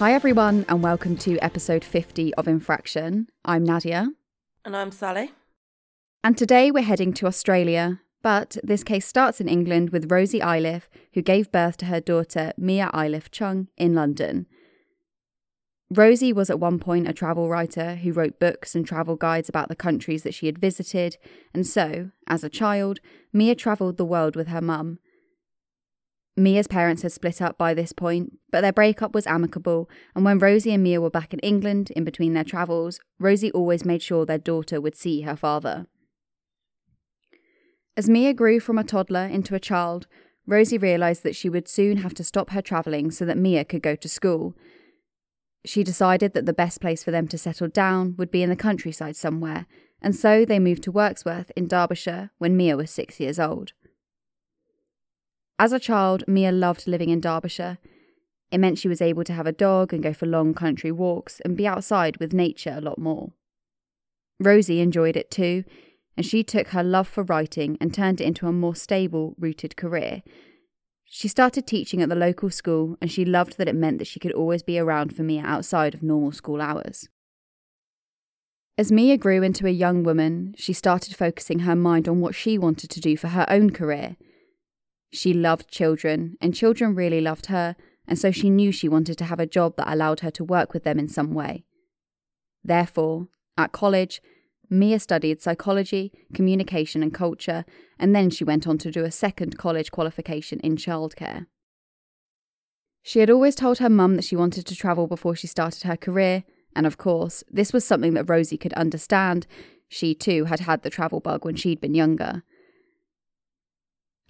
Hi, everyone, and welcome to episode 50 of Infraction. I'm Nadia. And I'm Sally. And today we're heading to Australia, but this case starts in England with Rosie Ayliffe, who gave birth to her daughter Mia Ayliffe Chung in London. Rosie was at one point a travel writer who wrote books and travel guides about the countries that she had visited, and so, as a child, Mia travelled the world with her mum. Mia's parents had split up by this point, but their breakup was amicable, and when Rosie and Mia were back in England in between their travels, Rosie always made sure their daughter would see her father. As Mia grew from a toddler into a child, Rosie realised that she would soon have to stop her travelling so that Mia could go to school she decided that the best place for them to settle down would be in the countryside somewhere, and so they moved to Wirksworth in Derbyshire when Mia was six years old. As a child, Mia loved living in Derbyshire. It meant she was able to have a dog and go for long country walks and be outside with nature a lot more. Rosie enjoyed it too, and she took her love for writing and turned it into a more stable, rooted career, she started teaching at the local school, and she loved that it meant that she could always be around for Mia outside of normal school hours. As Mia grew into a young woman, she started focusing her mind on what she wanted to do for her own career. She loved children, and children really loved her, and so she knew she wanted to have a job that allowed her to work with them in some way. Therefore, at college, Mia studied psychology, communication, and culture, and then she went on to do a second college qualification in childcare. She had always told her mum that she wanted to travel before she started her career, and of course, this was something that Rosie could understand. She too had had the travel bug when she'd been younger.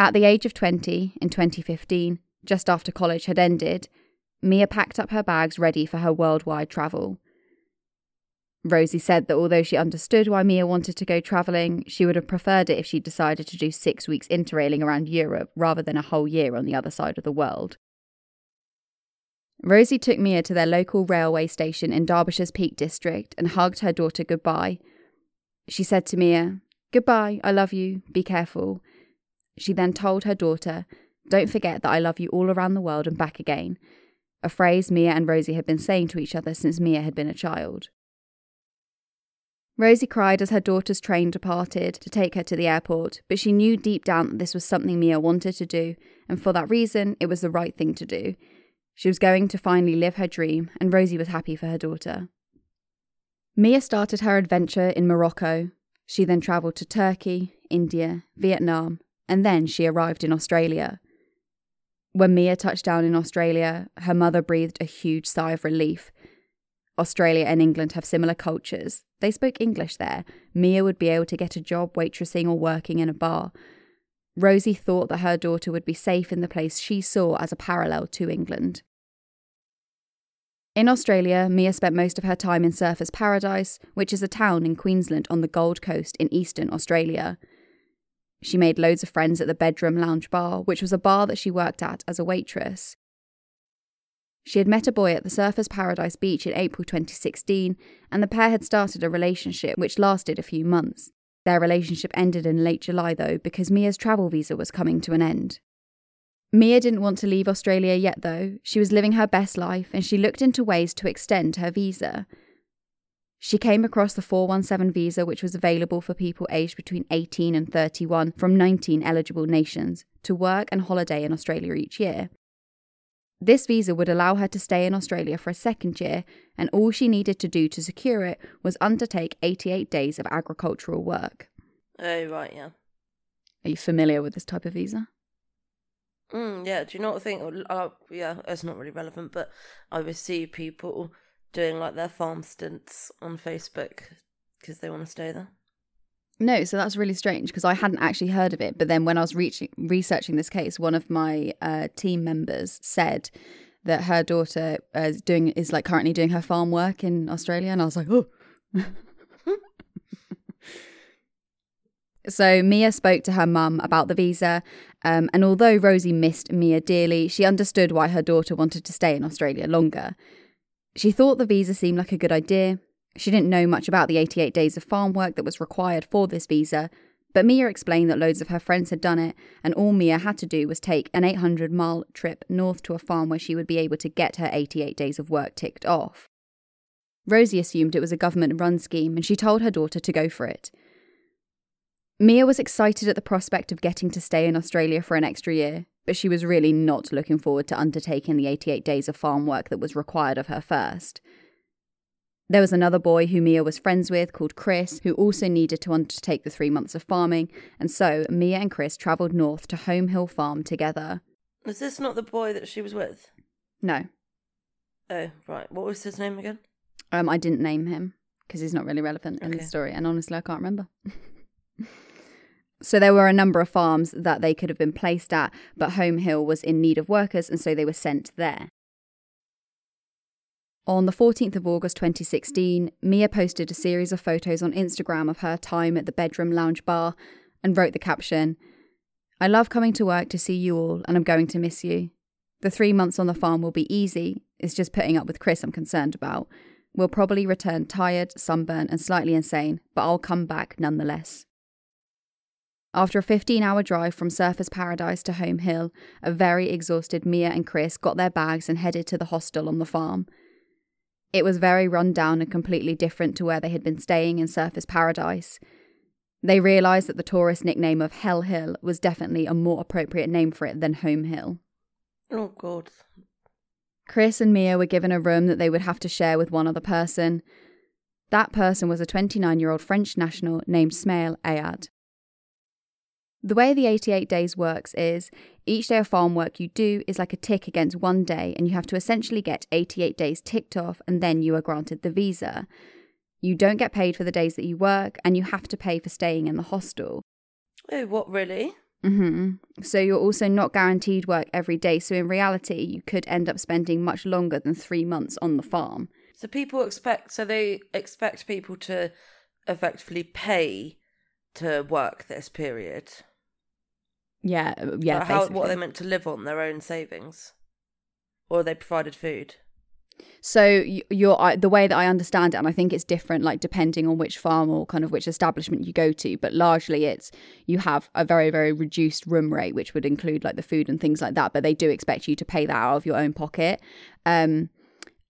At the age of 20, in 2015, just after college had ended, Mia packed up her bags ready for her worldwide travel. Rosie said that although she understood why Mia wanted to go travelling, she would have preferred it if she decided to do six weeks interrailing around Europe rather than a whole year on the other side of the world. Rosie took Mia to their local railway station in Derbyshire's Peak District and hugged her daughter goodbye. She said to Mia, Goodbye, I love you, be careful. She then told her daughter, Don't forget that I love you all around the world and back again, a phrase Mia and Rosie had been saying to each other since Mia had been a child. Rosie cried as her daughter's train departed to take her to the airport, but she knew deep down that this was something Mia wanted to do, and for that reason, it was the right thing to do. She was going to finally live her dream, and Rosie was happy for her daughter. Mia started her adventure in Morocco. She then travelled to Turkey, India, Vietnam, and then she arrived in Australia. When Mia touched down in Australia, her mother breathed a huge sigh of relief Australia and England have similar cultures. They spoke English there. Mia would be able to get a job waitressing or working in a bar. Rosie thought that her daughter would be safe in the place she saw as a parallel to England. In Australia, Mia spent most of her time in Surfers Paradise, which is a town in Queensland on the Gold Coast in eastern Australia. She made loads of friends at the Bedroom Lounge Bar, which was a bar that she worked at as a waitress. She had met a boy at the Surfers Paradise Beach in April 2016, and the pair had started a relationship which lasted a few months. Their relationship ended in late July, though, because Mia's travel visa was coming to an end. Mia didn't want to leave Australia yet, though. She was living her best life, and she looked into ways to extend her visa. She came across the 417 visa, which was available for people aged between 18 and 31 from 19 eligible nations to work and holiday in Australia each year. This visa would allow her to stay in Australia for a second year, and all she needed to do to secure it was undertake 88 days of agricultural work. Oh, right, yeah. Are you familiar with this type of visa? Mm, yeah, do you not think, uh, yeah, it's not really relevant, but I would see people doing like their farm stints on Facebook because they want to stay there. No, so that's really strange because I hadn't actually heard of it. But then when I was reaching, researching this case, one of my uh, team members said that her daughter uh, is doing is like currently doing her farm work in Australia, and I was like, oh. so Mia spoke to her mum about the visa, um, and although Rosie missed Mia dearly, she understood why her daughter wanted to stay in Australia longer. She thought the visa seemed like a good idea, she didn't know much about the 88 days of farm work that was required for this visa, But Mia explained that loads of her friends had done it, and all Mia had to do was take an 800 mile trip north to a farm where she would be able to get her 88 days of work ticked off. Rosie assumed it was a government run scheme, and she told her daughter to go for it. Mia was excited at the prospect of getting to stay in Australia for an extra year, but she was really not looking forward to undertaking the 88 days of farm work that was required of her first. There was another boy who Mia was friends with called Chris, who also needed to undertake the three months of farming, and so Mia and Chris travelled north to Home Hill Farm together. Is this not the boy that she was with? No, Oh, right. What was his name again? um, I didn't name him because he's not really relevant in the story, and honestly, I can't remember. so there were a number of farms that they could have been placed at, but Home Hill was in need of workers, and so they were sent there. On the 14th of August 2016, Mia posted a series of photos on Instagram of her time at the bedroom lounge bar and wrote the caption I love coming to work to see you all, and I'm going to miss you. The three months on the farm will be easy. It's just putting up with Chris I'm concerned about. We'll probably return tired, sunburned, and slightly insane, but I'll come back nonetheless. After a 15 hour drive from Surfers Paradise to Home Hill, a very exhausted Mia and Chris got their bags and headed to the hostel on the farm. It was very run down and completely different to where they had been staying in Surfers Paradise. They realised that the tourist nickname of Hell Hill was definitely a more appropriate name for it than Home Hill. Oh, God. Chris and Mia were given a room that they would have to share with one other person. That person was a 29 year old French national named Smail Ayad. The way the 88 days works is each day of farm work you do is like a tick against one day, and you have to essentially get 88 days ticked off, and then you are granted the visa. You don't get paid for the days that you work, and you have to pay for staying in the hostel. Oh, what, really? Mm-hmm. So you're also not guaranteed work every day. So in reality, you could end up spending much longer than three months on the farm. So people expect, so they expect people to effectively pay to work this period. Yeah, uh, yeah. How, what are they meant to live on? Their own savings? Or are they provided food? So y- you're the way that I understand it, and I think it's different, like depending on which farm or kind of which establishment you go to. But largely, it's you have a very very reduced room rate, which would include like the food and things like that. But they do expect you to pay that out of your own pocket. Um,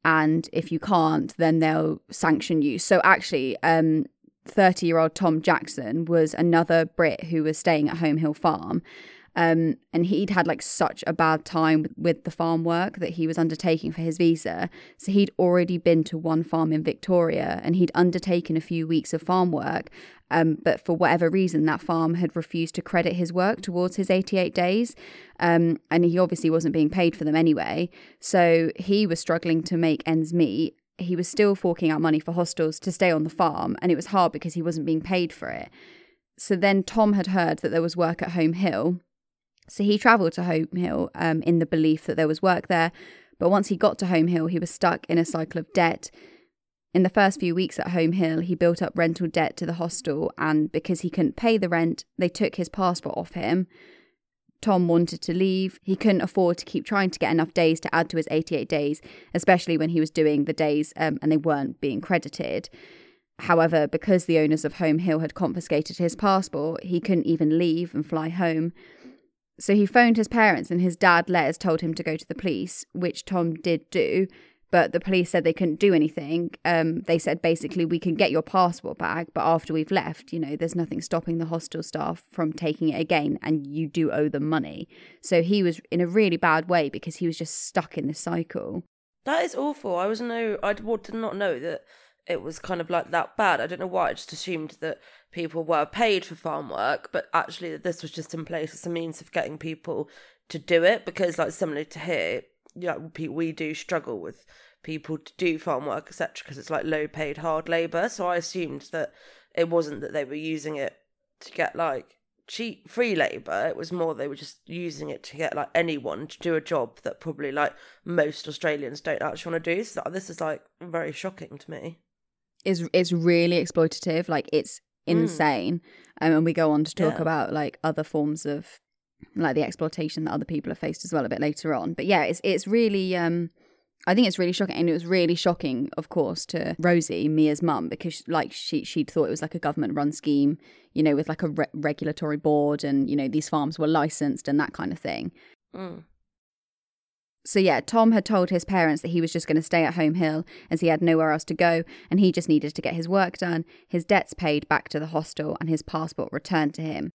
and if you can't, then they'll sanction you. So actually, um, 30 year old Tom Jackson was another Brit who was staying at Home Hill Farm. Um, and he'd had like such a bad time with, the farm work that he was undertaking for his visa. So he'd already been to one farm in Victoria and he'd undertaken a few weeks of farm work. Um, but for whatever reason, that farm had refused to credit his work towards his 88 days. Um, and he obviously wasn't being paid for them anyway. So he was struggling to make ends meet. He was still forking out money for hostels to stay on the farm, and it was hard because he wasn't being paid for it. So then Tom had heard that there was work at Home Hill. So he travelled to Home Hill um, in the belief that there was work there. But once he got to Home Hill, he was stuck in a cycle of debt. In the first few weeks at Home Hill, he built up rental debt to the hostel, and because he couldn't pay the rent, they took his passport off him. Tom wanted to leave. He couldn't afford to keep trying to get enough days to add to his 88 days, especially when he was doing the days um, and they weren't being credited. However, because the owners of Home Hill had confiscated his passport, he couldn't even leave and fly home. So he phoned his parents, and his dad, Les, told him to go to the police, which Tom did do. But the police said they couldn't do anything. Um, they said basically, we can get your passport back, but after we've left, you know, there's nothing stopping the hostel staff from taking it again, and you do owe them money. So he was in a really bad way because he was just stuck in this cycle. That is awful. I was no, I did not know that it was kind of like that bad. I don't know why. I just assumed that people were paid for farm work, but actually that this was just in place as a means of getting people to do it. Because, like, similar to here, yeah, we we do struggle with people to do farm work, etc. Because it's like low paid hard labor. So I assumed that it wasn't that they were using it to get like cheap free labor it was more they were just using it to get like anyone to do a job that probably like most australians don't actually want to do so this is like very shocking to me is is really exploitative. Like it's insane. Um, and we go on to talk Yeah. about like other forms of like the exploitation that other people have faced as well a bit later on. But yeah, it's it's really um I think it's really shocking, and it was really shocking, of course, to Rosie, Mia's mum, because like she she'd thought it was like a government-run scheme, you know, with like a re- regulatory board, and you know these farms were licensed and that kind of thing. Mm. So yeah, Tom had told his parents that he was just going to stay at Home Hill as he had nowhere else to go, and he just needed to get his work done, his debts paid back to the hostel, and his passport returned to him.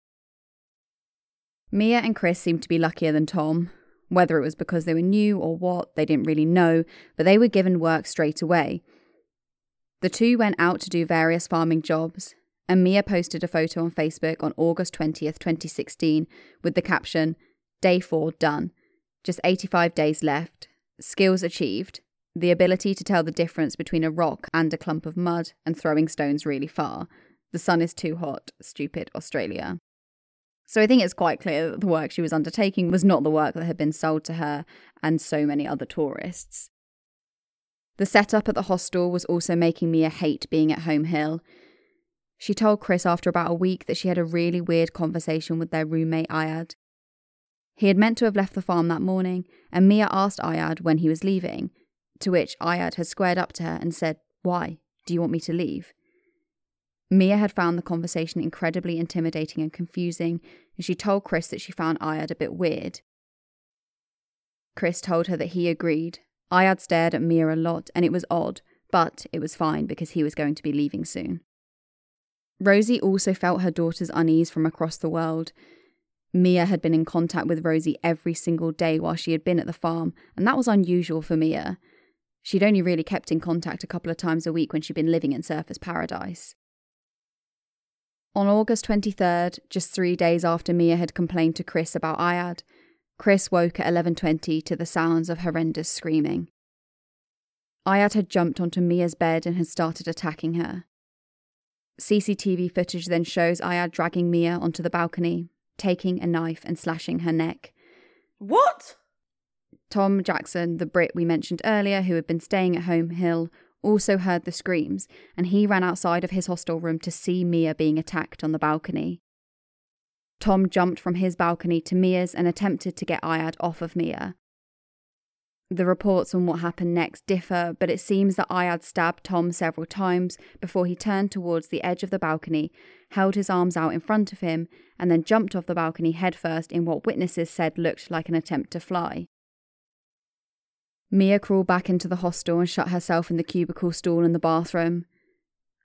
Mia and Chris seemed to be luckier than Tom. Whether it was because they were new or what, they didn't really know, but they were given work straight away. The two went out to do various farming jobs, and Mia posted a photo on Facebook on August 20th, 2016, with the caption, Day 4 done. Just 85 days left. Skills achieved. The ability to tell the difference between a rock and a clump of mud and throwing stones really far. The sun is too hot. Stupid Australia. So I think it's quite clear that the work she was undertaking was not the work that had been sold to her and so many other tourists. The setup at the hostel was also making Mia hate being at Home Hill. She told Chris after about a week that she had a really weird conversation with their roommate Ayad. He had meant to have left the farm that morning, and Mia asked Ayad when he was leaving, to which Ayad had squared up to her and said, Why? Do you want me to leave? Mia had found the conversation incredibly intimidating and confusing, and she told Chris that she found Ayad a bit weird. Chris told her that he agreed. Ayad stared at Mia a lot, and it was odd, but it was fine because he was going to be leaving soon. Rosie also felt her daughter's unease from across the world. Mia had been in contact with Rosie every single day while she had been at the farm, and that was unusual for Mia. She'd only really kept in contact a couple of times a week when she'd been living in Surfers Paradise. On August 23rd, just 3 days after Mia had complained to Chris about Ayad, Chris woke at 11:20 to the sounds of horrendous screaming. Ayad had jumped onto Mia's bed and had started attacking her. CCTV footage then shows Ayad dragging Mia onto the balcony, taking a knife and slashing her neck. What? Tom Jackson, the Brit we mentioned earlier, who had been staying at Home Hill, also heard the screams, and he ran outside of his hostel room to see Mia being attacked on the balcony. Tom jumped from his balcony to Mia's and attempted to get Ayad off of Mia. The reports on what happened next differ, but it seems that Ayad stabbed Tom several times before he turned towards the edge of the balcony, held his arms out in front of him, and then jumped off the balcony headfirst in what witnesses said looked like an attempt to fly. Mia crawled back into the hostel and shut herself in the cubicle stall in the bathroom.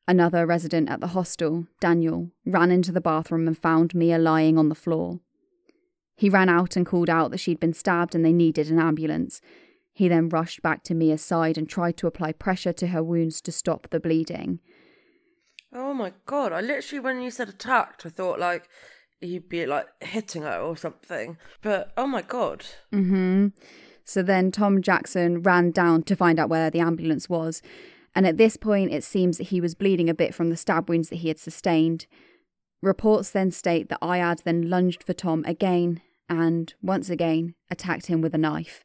Another resident at the hostel, Daniel, ran into the bathroom and found Mia lying on the floor. He ran out and called out that she'd been stabbed and they needed an ambulance. He then rushed back to Mia's side and tried to apply pressure to her wounds to stop the bleeding. Oh my god, I literally, when you said attacked, I thought like he'd be like hitting her or something. But oh my god. Mm hmm. So then Tom Jackson ran down to find out where the ambulance was. And at this point, it seems that he was bleeding a bit from the stab wounds that he had sustained. Reports then state that Ayad then lunged for Tom again and, once again, attacked him with a knife.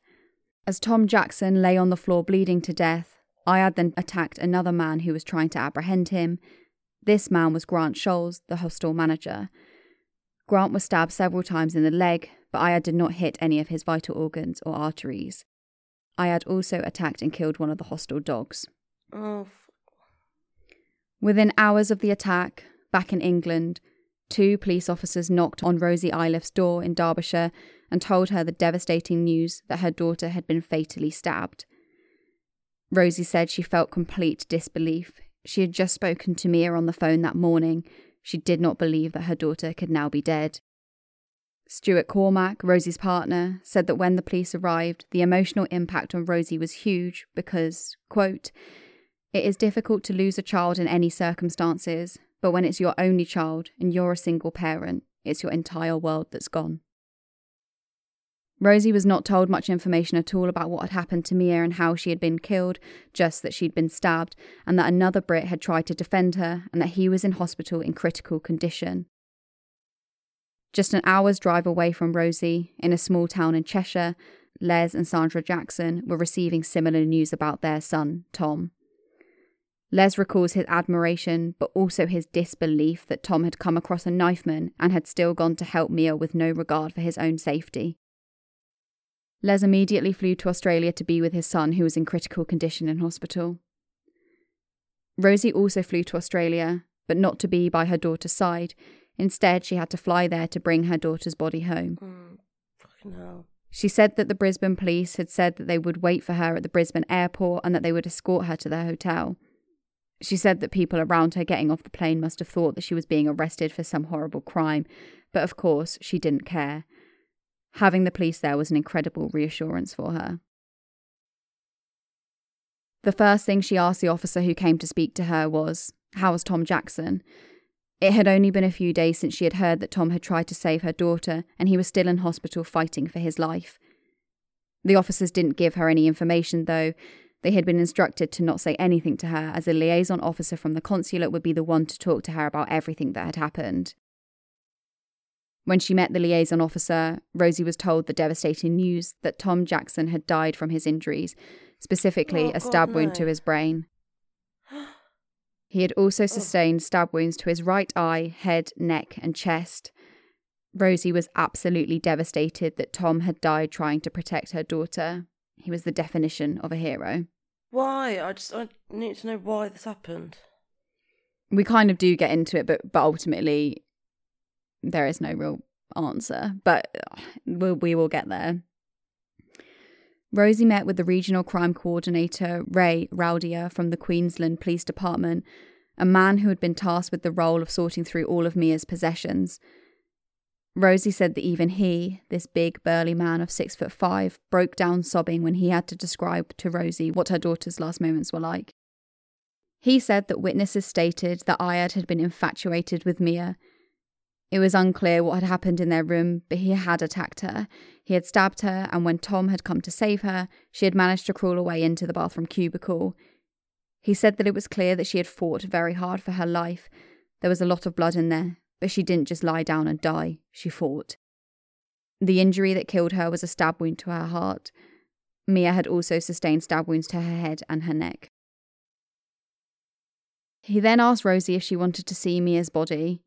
As Tom Jackson lay on the floor bleeding to death, Ayad then attacked another man who was trying to apprehend him. This man was Grant Scholes, the hostel manager. Grant was stabbed several times in the leg, but Ayad did not hit any of his vital organs or arteries. Ayad also attacked and killed one of the hostile dogs. Oh. Within hours of the attack, back in England, two police officers knocked on Rosie Ayliffe's door in Derbyshire and told her the devastating news that her daughter had been fatally stabbed. Rosie said she felt complete disbelief. She had just spoken to Mia on the phone that morning. She did not believe that her daughter could now be dead. Stuart Cormack, Rosie's partner, said that when the police arrived, the emotional impact on Rosie was huge because, quote, it is difficult to lose a child in any circumstances, but when it's your only child and you're a single parent, it's your entire world that's gone. Rosie was not told much information at all about what had happened to Mia and how she had been killed, just that she'd been stabbed, and that another Brit had tried to defend her, and that he was in hospital in critical condition. Just an hour's drive away from Rosie, in a small town in Cheshire, Les and Sandra Jackson were receiving similar news about their son, Tom. Les recalls his admiration, but also his disbelief that Tom had come across a knifeman and had still gone to help Mia with no regard for his own safety. Les immediately flew to Australia to be with his son, who was in critical condition in hospital. Rosie also flew to Australia, but not to be by her daughter's side. Instead, she had to fly there to bring her daughter's body home. Mm, fucking hell. She said that the Brisbane police had said that they would wait for her at the Brisbane airport and that they would escort her to their hotel. She said that people around her getting off the plane must have thought that she was being arrested for some horrible crime, but of course she didn't care. Having the police there was an incredible reassurance for her. The first thing she asked the officer who came to speak to her was, How was Tom Jackson? It had only been a few days since she had heard that Tom had tried to save her daughter, and he was still in hospital fighting for his life. The officers didn't give her any information, though. They had been instructed to not say anything to her, as a liaison officer from the consulate would be the one to talk to her about everything that had happened. When she met the liaison officer, Rosie was told the devastating news that Tom Jackson had died from his injuries, specifically Oh, a God, stab wound no. to his brain. He had also sustained stab wounds to his right eye, head, neck, and chest. Rosie was absolutely devastated that Tom had died trying to protect her daughter. He was the definition of a hero. Why? I just I need to know why this happened. We kind of do get into it, but but ultimately, there is no real answer. But uh, we'll, we will get there. Rosie met with the regional crime coordinator, Ray Rohweder, from the Queensland Police Department, a man who had been tasked with the role of sorting through all of Mia's possessions. Rosie said that even he, this big, burly man of six foot five, broke down sobbing when he had to describe to Rosie what her daughter's last moments were like. He said that witnesses stated that Ayad had been infatuated with Mia. It was unclear what had happened in their room, but he had attacked her. He had stabbed her, and when Tom had come to save her, she had managed to crawl away into the bathroom cubicle. He said that it was clear that she had fought very hard for her life. There was a lot of blood in there, but she didn't just lie down and die, she fought. The injury that killed her was a stab wound to her heart. Mia had also sustained stab wounds to her head and her neck. He then asked Rosie if she wanted to see Mia's body.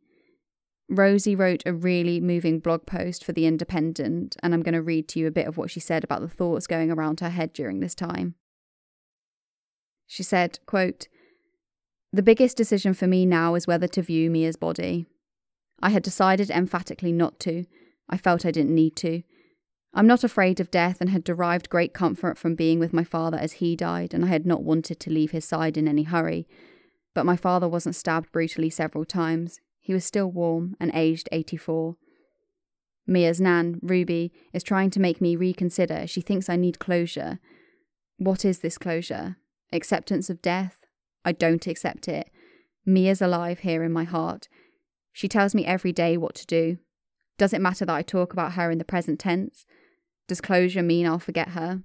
Rosie wrote a really moving blog post for The Independent, and I'm going to read to you a bit of what she said about the thoughts going around her head during this time. She said, quote, The biggest decision for me now is whether to view Mia's body. I had decided emphatically not to. I felt I didn't need to. I'm not afraid of death and had derived great comfort from being with my father as he died, and I had not wanted to leave his side in any hurry. But my father wasn't stabbed brutally several times. He was still warm and aged 84. Mia's nan, Ruby, is trying to make me reconsider. She thinks I need closure. What is this closure? Acceptance of death? I don't accept it. Mia's alive here in my heart. She tells me every day what to do. Does it matter that I talk about her in the present tense? Does closure mean I'll forget her?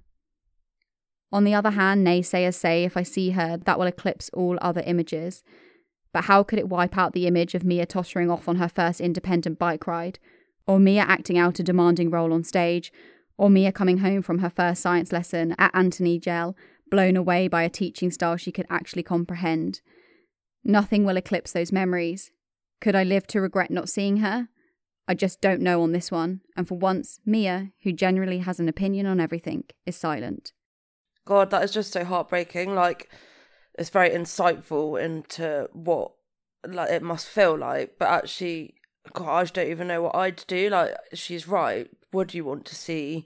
On the other hand, naysayers say if I see her, that will eclipse all other images. But how could it wipe out the image of Mia tottering off on her first independent bike ride? Or Mia acting out a demanding role on stage? Or Mia coming home from her first science lesson at Anthony Gell, blown away by a teaching style she could actually comprehend? Nothing will eclipse those memories. Could I live to regret not seeing her? I just don't know on this one, and for once, Mia, who generally has an opinion on everything, is silent. God, that is just so heartbreaking. Like, it's very insightful into what like it must feel like. But actually, God, I don't even know what I'd do. Like, she's right. Would you want to see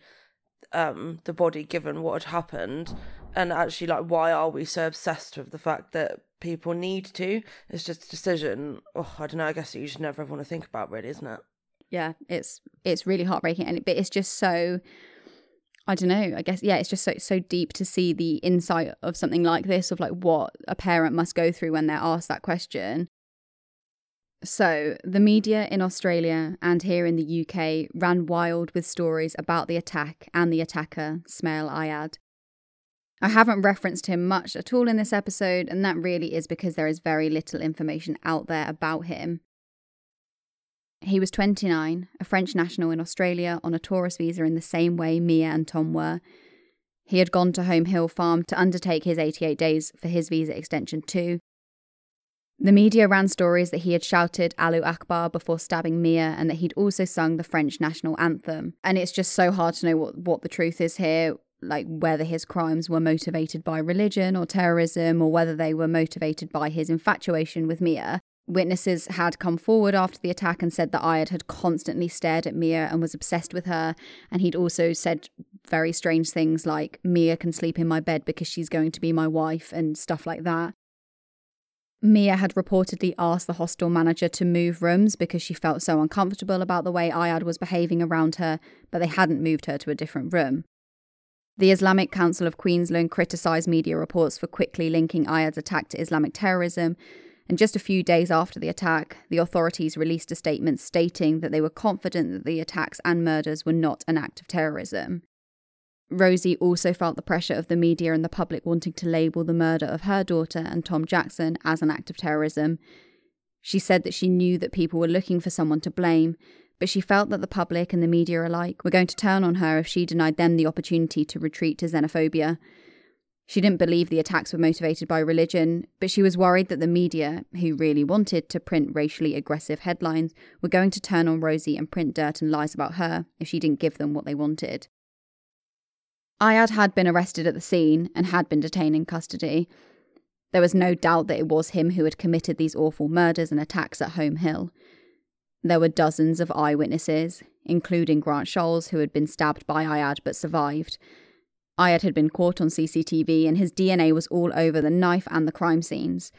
um the body given what had happened? And actually, like, why are we so obsessed with the fact that people need to? It's just a decision. Oh, I don't know. I guess you should never ever want to think about, really, isn't it? Yeah, it's it's really heartbreaking, and it, but it's just so. I don't know. I guess yeah, it's just so so deep to see the insight of something like this, of like what a parent must go through when they're asked that question. So, the media in Australia and here in the UK ran wild with stories about the attack and the attacker, Smail Ayad. I haven't referenced him much at all in this episode, and that really is because there is very little information out there about him. He was 29, a French national in Australia on a tourist visa in the same way Mia and Tom were. He had gone to Home Hill Farm to undertake his 88 days for his visa extension too. The media ran stories that he had shouted Allahu Akbar before stabbing Mia and that he'd also sung the French national anthem. And it's just so hard to know what, what the truth is here, like whether his crimes were motivated by religion or terrorism or whether they were motivated by his infatuation with Mia. Witnesses had come forward after the attack and said that Ayad had constantly stared at Mia and was obsessed with her. And he'd also said very strange things like, Mia can sleep in my bed because she's going to be my wife, and stuff like that. Mia had reportedly asked the hostel manager to move rooms because she felt so uncomfortable about the way Ayad was behaving around her, but they hadn't moved her to a different room. The Islamic Council of Queensland criticised media reports for quickly linking Ayad's attack to Islamic terrorism, and just a few days after the attack, the authorities released a statement stating that they were confident that the attacks and murders were not an act of terrorism. Rosie also felt the pressure of the media and the public wanting to label the murder of her daughter and Tom Jackson as an act of terrorism. She said that she knew that people were looking for someone to blame, but she felt that the public and the media alike were going to turn on her if she denied them the opportunity to retreat to xenophobia. She didn't believe the attacks were motivated by religion, but she was worried that the media, who really wanted to print racially aggressive headlines, were going to turn on Rosie and print dirt and lies about her if she didn't give them what they wanted. Ayad had been arrested at the scene and had been detained in custody. There was no doubt that it was him who had committed these awful murders and attacks at Home Hill. There were dozens of eyewitnesses, including Grant Scholes, who had been stabbed by Ayad but survived. Ayad had been caught on CCTV, and his DNA was all over the knife and the crime scenes.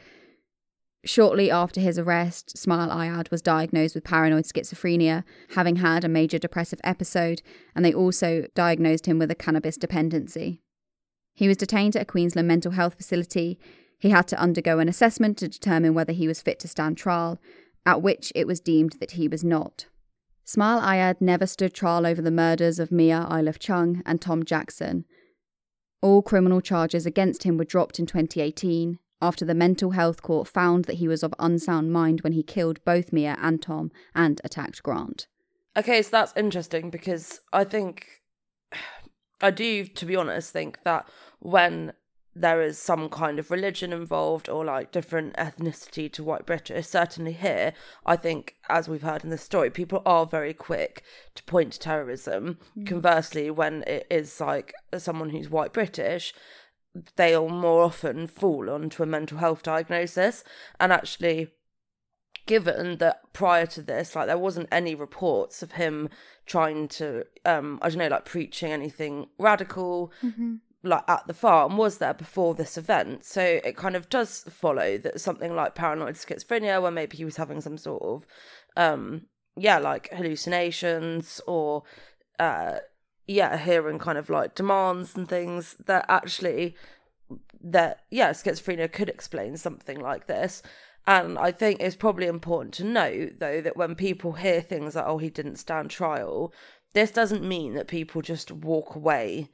Shortly after his arrest, Smail Ayad was diagnosed with paranoid schizophrenia, having had a major depressive episode, and they also diagnosed him with a cannabis dependency. He was detained at a Queensland mental health facility. He had to undergo an assessment to determine whether he was fit to stand trial, at which it was deemed that he was not. Smail Ayad never stood trial over the murders of Mia Ayliffe Chung and Tom Jackson. All criminal charges against him were dropped in 2018, after the mental health court found that he was of unsound mind when he killed both Mia and Tom and attacked Grant. Okay, so that's interesting because I think I do, to be honest, think that when there is some kind of religion involved or like different ethnicity to white British. Certainly here, I think, as we've heard in the story, people are very quick to point to terrorism. Mm. Conversely, when it is like someone who's white British, they'll more often fall onto a mental health diagnosis. And actually, given that prior to this, like there wasn't any reports of him trying to, um, I don't know, like preaching anything radical. Mm-hmm. Like at the farm was there before this event, so it kind of does follow that something like paranoid schizophrenia, where maybe he was having some sort of, um, yeah, like hallucinations or, uh, yeah, hearing kind of like demands and things that actually that yeah, schizophrenia could explain something like this. And I think it's probably important to note though that when people hear things like, oh, he didn't stand trial, this doesn't mean that people just walk away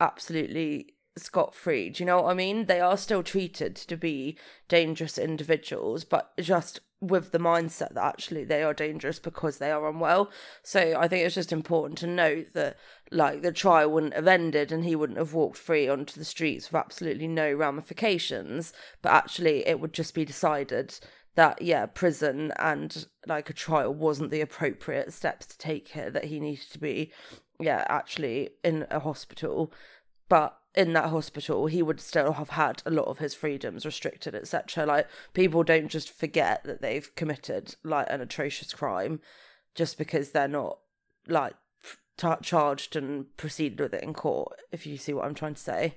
absolutely scot free. Do you know what I mean? They are still treated to be dangerous individuals, but just with the mindset that actually they are dangerous because they are unwell. So I think it's just important to note that like the trial wouldn't have ended and he wouldn't have walked free onto the streets with absolutely no ramifications, but actually it would just be decided that yeah, prison and like a trial wasn't the appropriate steps to take here that he needed to be yeah, actually in a hospital. But in that hospital, he would still have had a lot of his freedoms restricted, etc. Like people don't just forget that they've committed like an atrocious crime just because they're not like t- charged and proceeded with it in court. If you see what I'm trying to say.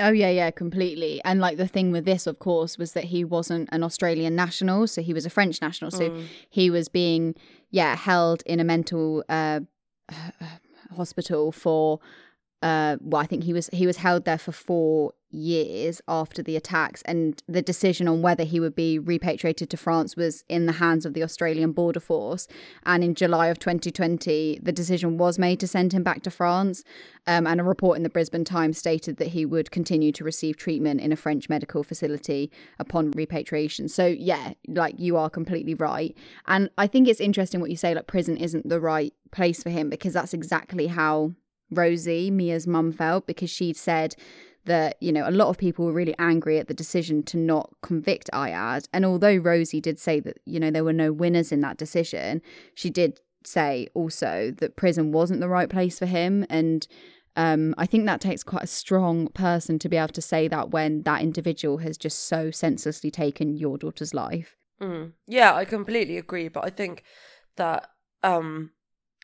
Oh yeah, yeah, completely. And like the thing with this, of course, was that he wasn't an Australian national, so he was a French national. So mm. he was being, yeah, held in a mental uh, hospital for uh, well, I think he was he was held there for four years after the attacks, and the decision on whether he would be repatriated to France was in the hands of the Australian Border Force. And in July of 2020, the decision was made to send him back to France. Um, and a report in the Brisbane Times stated that he would continue to receive treatment in a French medical facility upon repatriation. So yeah, like you are completely right. And I think it's interesting what you say. Like prison isn't the right place for him because that's exactly how Rosie, Mia's mum, felt because she'd said that, you know, a lot of people were really angry at the decision to not convict Ayad. And although Rosie did say that, you know, there were no winners in that decision, she did say also that prison wasn't the right place for him. And um, I think that takes quite a strong person to be able to say that when that individual has just so senselessly taken your daughter's life. Mm. Yeah, I completely agree. But I think that um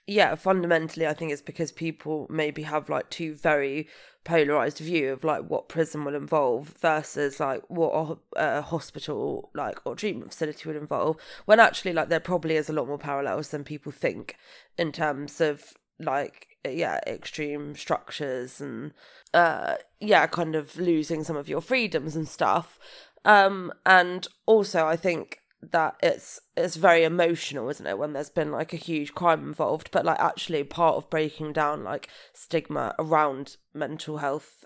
yeah fundamentally i think it's because people maybe have like two very polarized view of like what prison will involve versus like what a, a, hospital like or treatment facility would involve when actually like there probably is a lot more parallels than people think in terms of like yeah extreme structures and uh yeah kind of losing some of your freedoms and stuff. Um and also i think that it's it's very emotional isn't it when there's been like a huge crime involved but like actually part of breaking down like stigma around mental health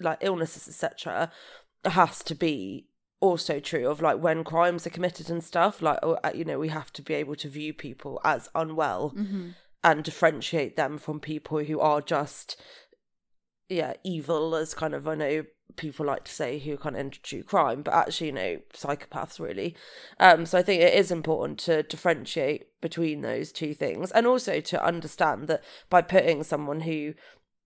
like illnesses etc has to be also true of like when crimes are committed and stuff like uh, you know we have to be able to view people as unwell mm-hmm. and differentiate them from people who are just yeah evil as kind of i know people like to say who of into true crime, but actually, you know, psychopaths really. Um, so I think it is important to differentiate between those two things, and also to understand that by putting someone who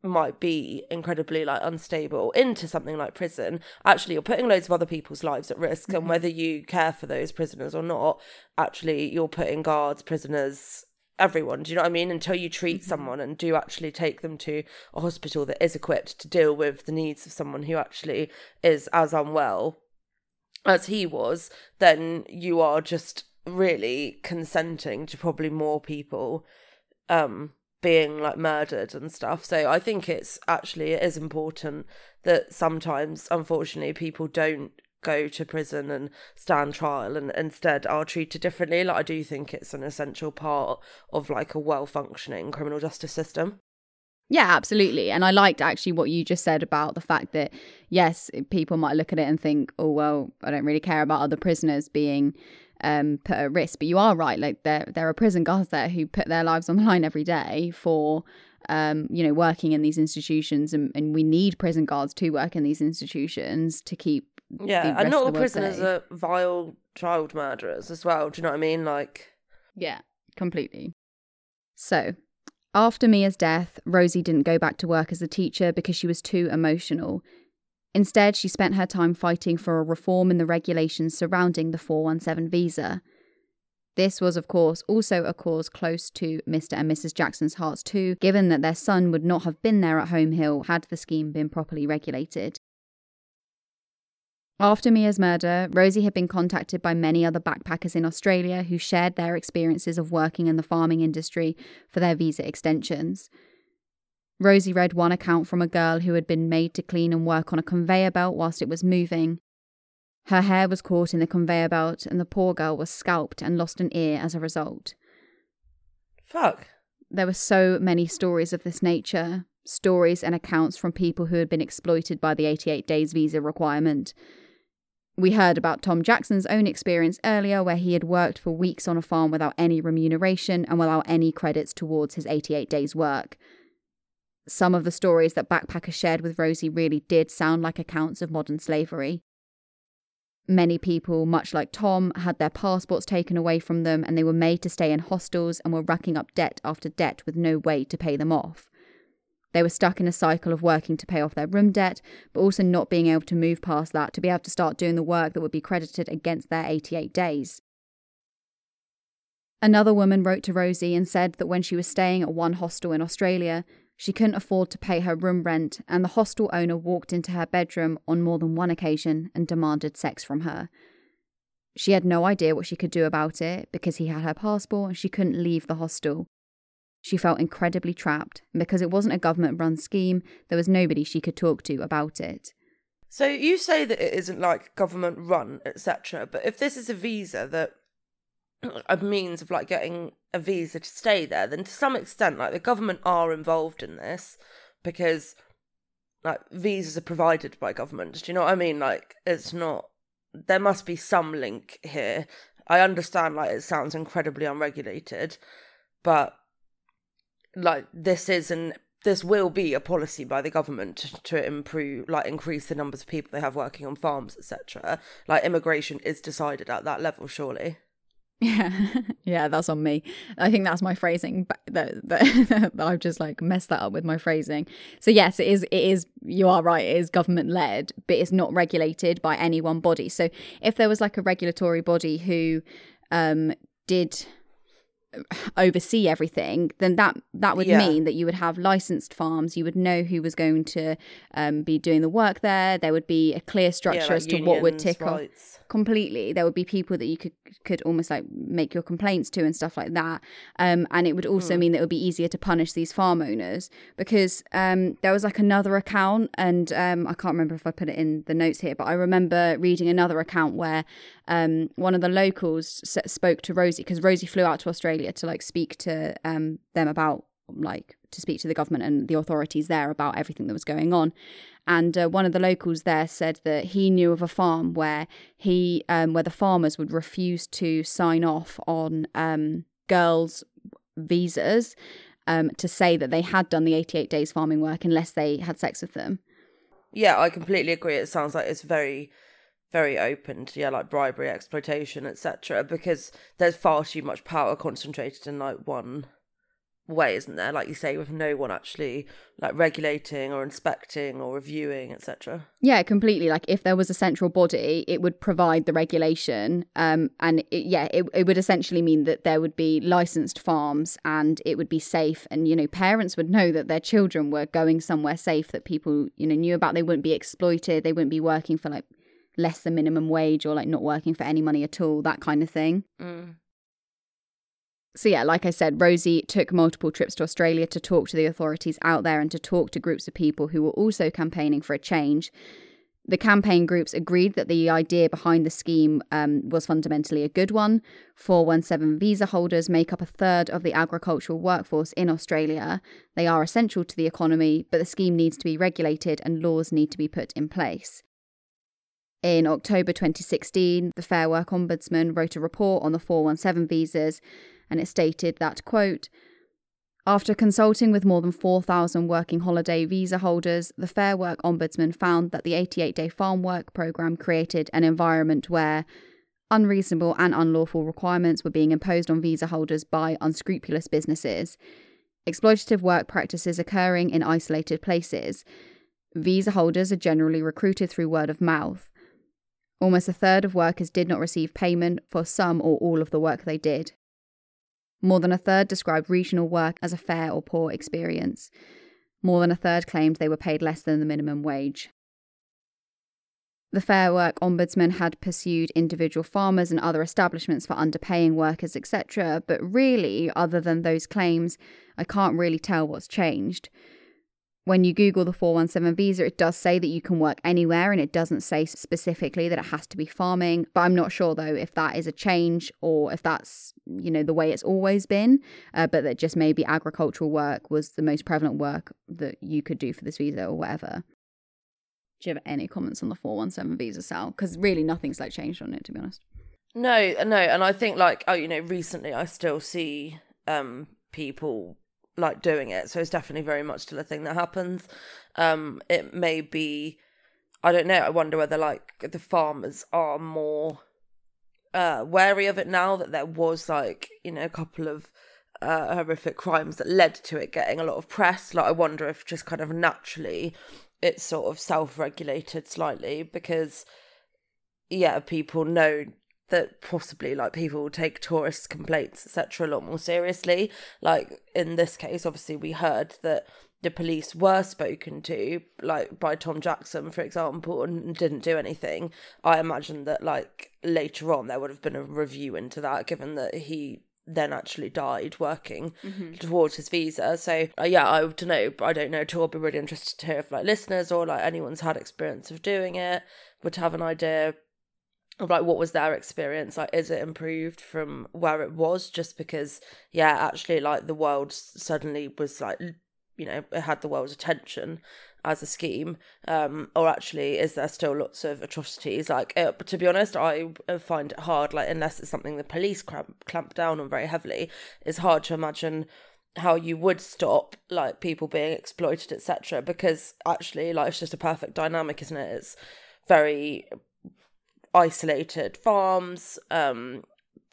might be incredibly like unstable into something like prison actually you're putting loads of other people's lives at risk mm-hmm. and whether you care for those prisoners or not actually you're putting guards prisoners everyone. Do you know what I mean? Until you treat mm-hmm. someone and do actually take them to a hospital that is equipped to deal with the needs of someone who actually is as unwell as he was, then you are just really consenting to probably more people um being like murdered and stuff. So I think it's actually it is important that sometimes unfortunately people don't go to prison and stand trial and instead are treated differently. Like i do think it's an essential part of like a well functioning criminal justice system. Yeah absolutely. And i liked actually what you just said about the fact that yes people might look at it and think oh well i don't really care about other prisoners being um, put at risk. But you are right like there there are prison guards there who put their lives on the line every day for um, you know, working in these institutions, and, and we need prison guards to work in these institutions to keep yeah, and not all prisoners safe. are vile child murderers as well. Do you know what I mean? Like, yeah, completely. So, after Mia's death, Rosie didn't go back to work as a teacher because she was too emotional. Instead, she spent her time fighting for a reform in the regulations surrounding the 417 visa. This was, of course, also a cause close to Mr. and Mrs. Jackson's hearts too, given that their son would not have been there at Home Hill had the scheme been properly regulated. After Mia's murder, Rosie had been contacted by many other backpackers in Australia who shared their experiences of working in the farming industry for their visa extensions. Rosie read one account from a girl who had been made to clean and work on a conveyor belt whilst it was moving. Her hair was caught in the conveyor belt, and the poor girl was scalped and lost an ear as a result. Fuck. There were so many stories of this nature stories and accounts from people who had been exploited by the 88 days visa requirement we heard about Tom Jackson's own experience earlier, where he had worked for weeks on a farm without any remuneration and without any credits towards his 88 days' work. Some of the stories that backpackers shared with Rosie really did sound like accounts of modern slavery. Many people, much like Tom, had their passports taken away from them and they were made to stay in hostels and were racking up debt after debt with no way to pay them off. They were stuck in a cycle of working to pay off their room debt, but also not being able to move past that to be able to start doing the work that would be credited against their 88 days. Another woman wrote to Rosie and said that when she was staying at one hostel in Australia, she couldn't afford to pay her room rent, and the hostel owner walked into her bedroom on more than one occasion and demanded sex from her. She had no idea what she could do about it because he had her passport and she couldn't leave the hostel. She felt incredibly trapped, and because it wasn't a government run scheme, there was nobody she could talk to about it. So you say that it isn't like government run, etc. But if this is a visa that a means of like getting a visa to stay there, then to some extent, like the government are involved in this because like visas are provided by government. Do you know what I mean? Like it's not there must be some link here. I understand like it sounds incredibly unregulated, but like this is an this will be a policy by the government to, improve like increase the numbers of people they have working on farms etc like immigration is decided at that level surely Yeah, yeah, that's on me. I think that's my phrasing that, that I've just like messed that up with my phrasing. So yes, it is. It is. You are right. It is government led, but it's not regulated by any one body. So if there was like a regulatory body who um, did oversee everything, then that that would Yeah. mean that you would have licensed farms. You would know who was going to um, be doing the work there. There would be a clear structure yeah, like as to what would tick off completely there would be people that you could could almost like make your complaints to and stuff like that um and it would also mean that it would be easier to punish these farm owners because um there was like another account and um i can't remember if i put it in the notes here but i remember reading another account where um one of the locals spoke to rosie because rosie flew out to australia to like speak to um them about like to speak to the government and the authorities there about everything that was going on and uh, one of the locals there said that he knew of a farm where he um, where the farmers would refuse to sign off on um, girls visas um, to say that they had done the 88 days farming work unless they had sex with them Yeah, I completely agree. It sounds like it's very, very open to yeah, like bribery, exploitation, etc. Because there's far too much power concentrated in like one way, isn't there? Like you say, with no one actually like regulating or inspecting or reviewing, etc. yeah completely like if there was a central body it would provide the regulation um, and it, yeah it, it would essentially mean that there would be licensed farms and it would be safe and you know parents would know that their children were going somewhere safe that people you know knew about they wouldn't be exploited they wouldn't be working for like less than minimum wage or like not working for any money at all that kind of thing Mm. so yeah, like I said, Rosie took multiple trips to Australia to talk to the authorities out there and to talk to groups of people who were also campaigning for a change. The campaign groups agreed that the idea behind the scheme um, was fundamentally a good one. 417 visa holders make up a third of the agricultural workforce in Australia. They are essential to the economy, but the scheme needs to be regulated and laws need to be put in place. In October 2016, the Fair Work Ombudsman wrote a report on the 417 visas and it stated that quote after consulting with more than 4,000 working holiday visa holders, the Fair Work Ombudsman found that the 88 day farm work programme created an environment where unreasonable and unlawful requirements were being imposed on visa holders by unscrupulous businesses, exploitative work practices occurring in isolated places. Visa holders are generally recruited through word of mouth. Almost a third of workers did not receive payment for some or all of the work they did. More than a third described regional work as a fair or poor experience. More than a third claimed they were paid less than the minimum wage. The Fair Work Ombudsman had pursued individual farmers and other establishments for underpaying workers, etc., but really, other than those claims, I can't really tell what's changed. When you Google the 417 visa, it does say that you can work anywhere and it doesn't say specifically that it has to be farming. But I'm not sure though if that is a change or if that's, you know, the way it's always been. Uh, but that just maybe agricultural work was the most prevalent work that you could do for this visa or whatever. Do you have any comments on the 417 visa, Sal? Because really nothing's like changed on it, to be honest. No, no, and I think like oh, you know, recently I still see um people like doing it, so it's definitely very much still a thing that happens. Um, it may be, I don't know. I wonder whether like the farmers are more uh wary of it now that there was like you know a couple of uh, horrific crimes that led to it getting a lot of press. Like I wonder if just kind of naturally it's sort of self-regulated slightly because yeah, people know that possibly like people will take tourist complaints etc a lot more seriously like in this case obviously we heard that the police were spoken to like by tom jackson for example and didn't do anything i imagine that like later on there would have been a review into that given that he then actually died working towards his visa. So uh, yeah, I don't know. I don't know. Too. I'll be really interested to hear if like listeners or like anyone's had experience of doing it, would have an idea like what was their experience. Like, is it improved from where it was? Just because, yeah, actually, like the world suddenly was like, you know, it had the world's attention as a scheme um or actually is there still lots of atrocities like uh, to be honest i find it hard like unless it's something the police clamp, clamp down on very heavily it's hard to imagine how you would stop like people being exploited etc because actually like it's just a perfect dynamic isn't it it's very isolated farms um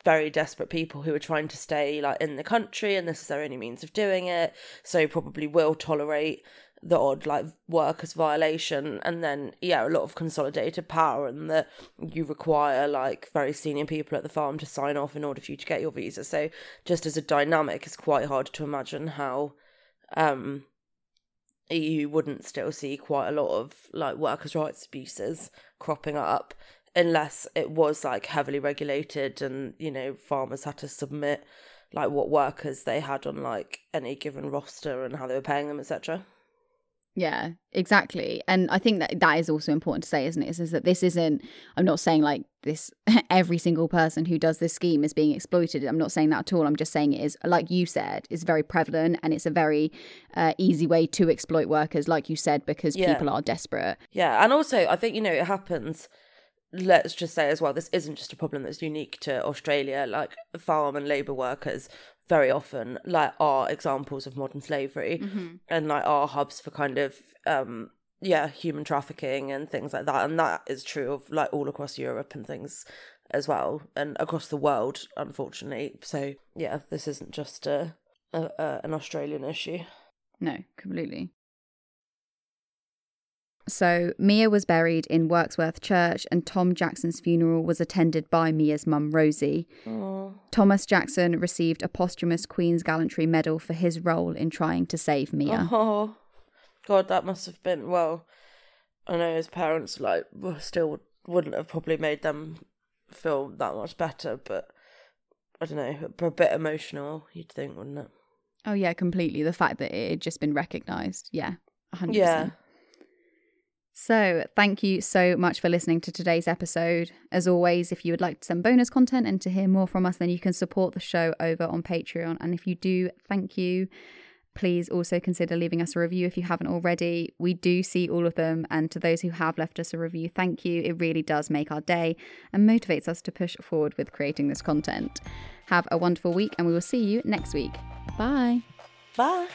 very desperate people who are trying to stay like in the country and this is their only means of doing it. So probably will tolerate the odd like workers violation. And then yeah a lot of consolidated power and that you require like very senior people at the farm to sign off in order for you to get your visa. So just as a dynamic it's quite hard to imagine how um you wouldn't still see quite a lot of like workers rights abuses cropping up unless it was like heavily regulated and you know farmers had to submit like what workers they had on like any given roster and how they were paying them etc yeah, exactly. And I think that that is also important to say, isn't it? Is, is that this isn't, I'm not saying like this, every single person who does this scheme is being exploited. I'm not saying that at all. I'm just saying it is, like you said, is very prevalent and it's a very uh, easy way to exploit workers, like you said, because yeah. people are desperate. Yeah. And also, I think, you know, it happens let's just say as well, this isn't just a problem that's unique to Australia. Like farm and labour workers very often like are examples of modern slavery mm-hmm. and like are hubs for kind of um yeah human trafficking and things like that and that is true of like all across Europe and things as well and across the world unfortunately so yeah this isn't just a, a, a an Australian issue no completely so, Mia was buried in Wirksworth Church, and Tom Jackson's funeral was attended by Mia's mum, Rosie. Aww. Thomas Jackson received a posthumous Queen's Gallantry Medal for his role in trying to save Mia. Oh, God, that must have been, well, I know his parents, like, still wouldn't have probably made them feel that much better, but I don't know, a bit emotional, you'd think, wouldn't it? Oh, yeah, completely. The fact that it had just been recognised. Yeah, 100%. Yeah. So, thank you so much for listening to today's episode. As always, if you would like some bonus content and to hear more from us, then you can support the show over on Patreon. And if you do, thank you. Please also consider leaving us a review if you haven't already. We do see all of them. And to those who have left us a review, thank you. It really does make our day and motivates us to push forward with creating this content. Have a wonderful week, and we will see you next week. Bye. Bye.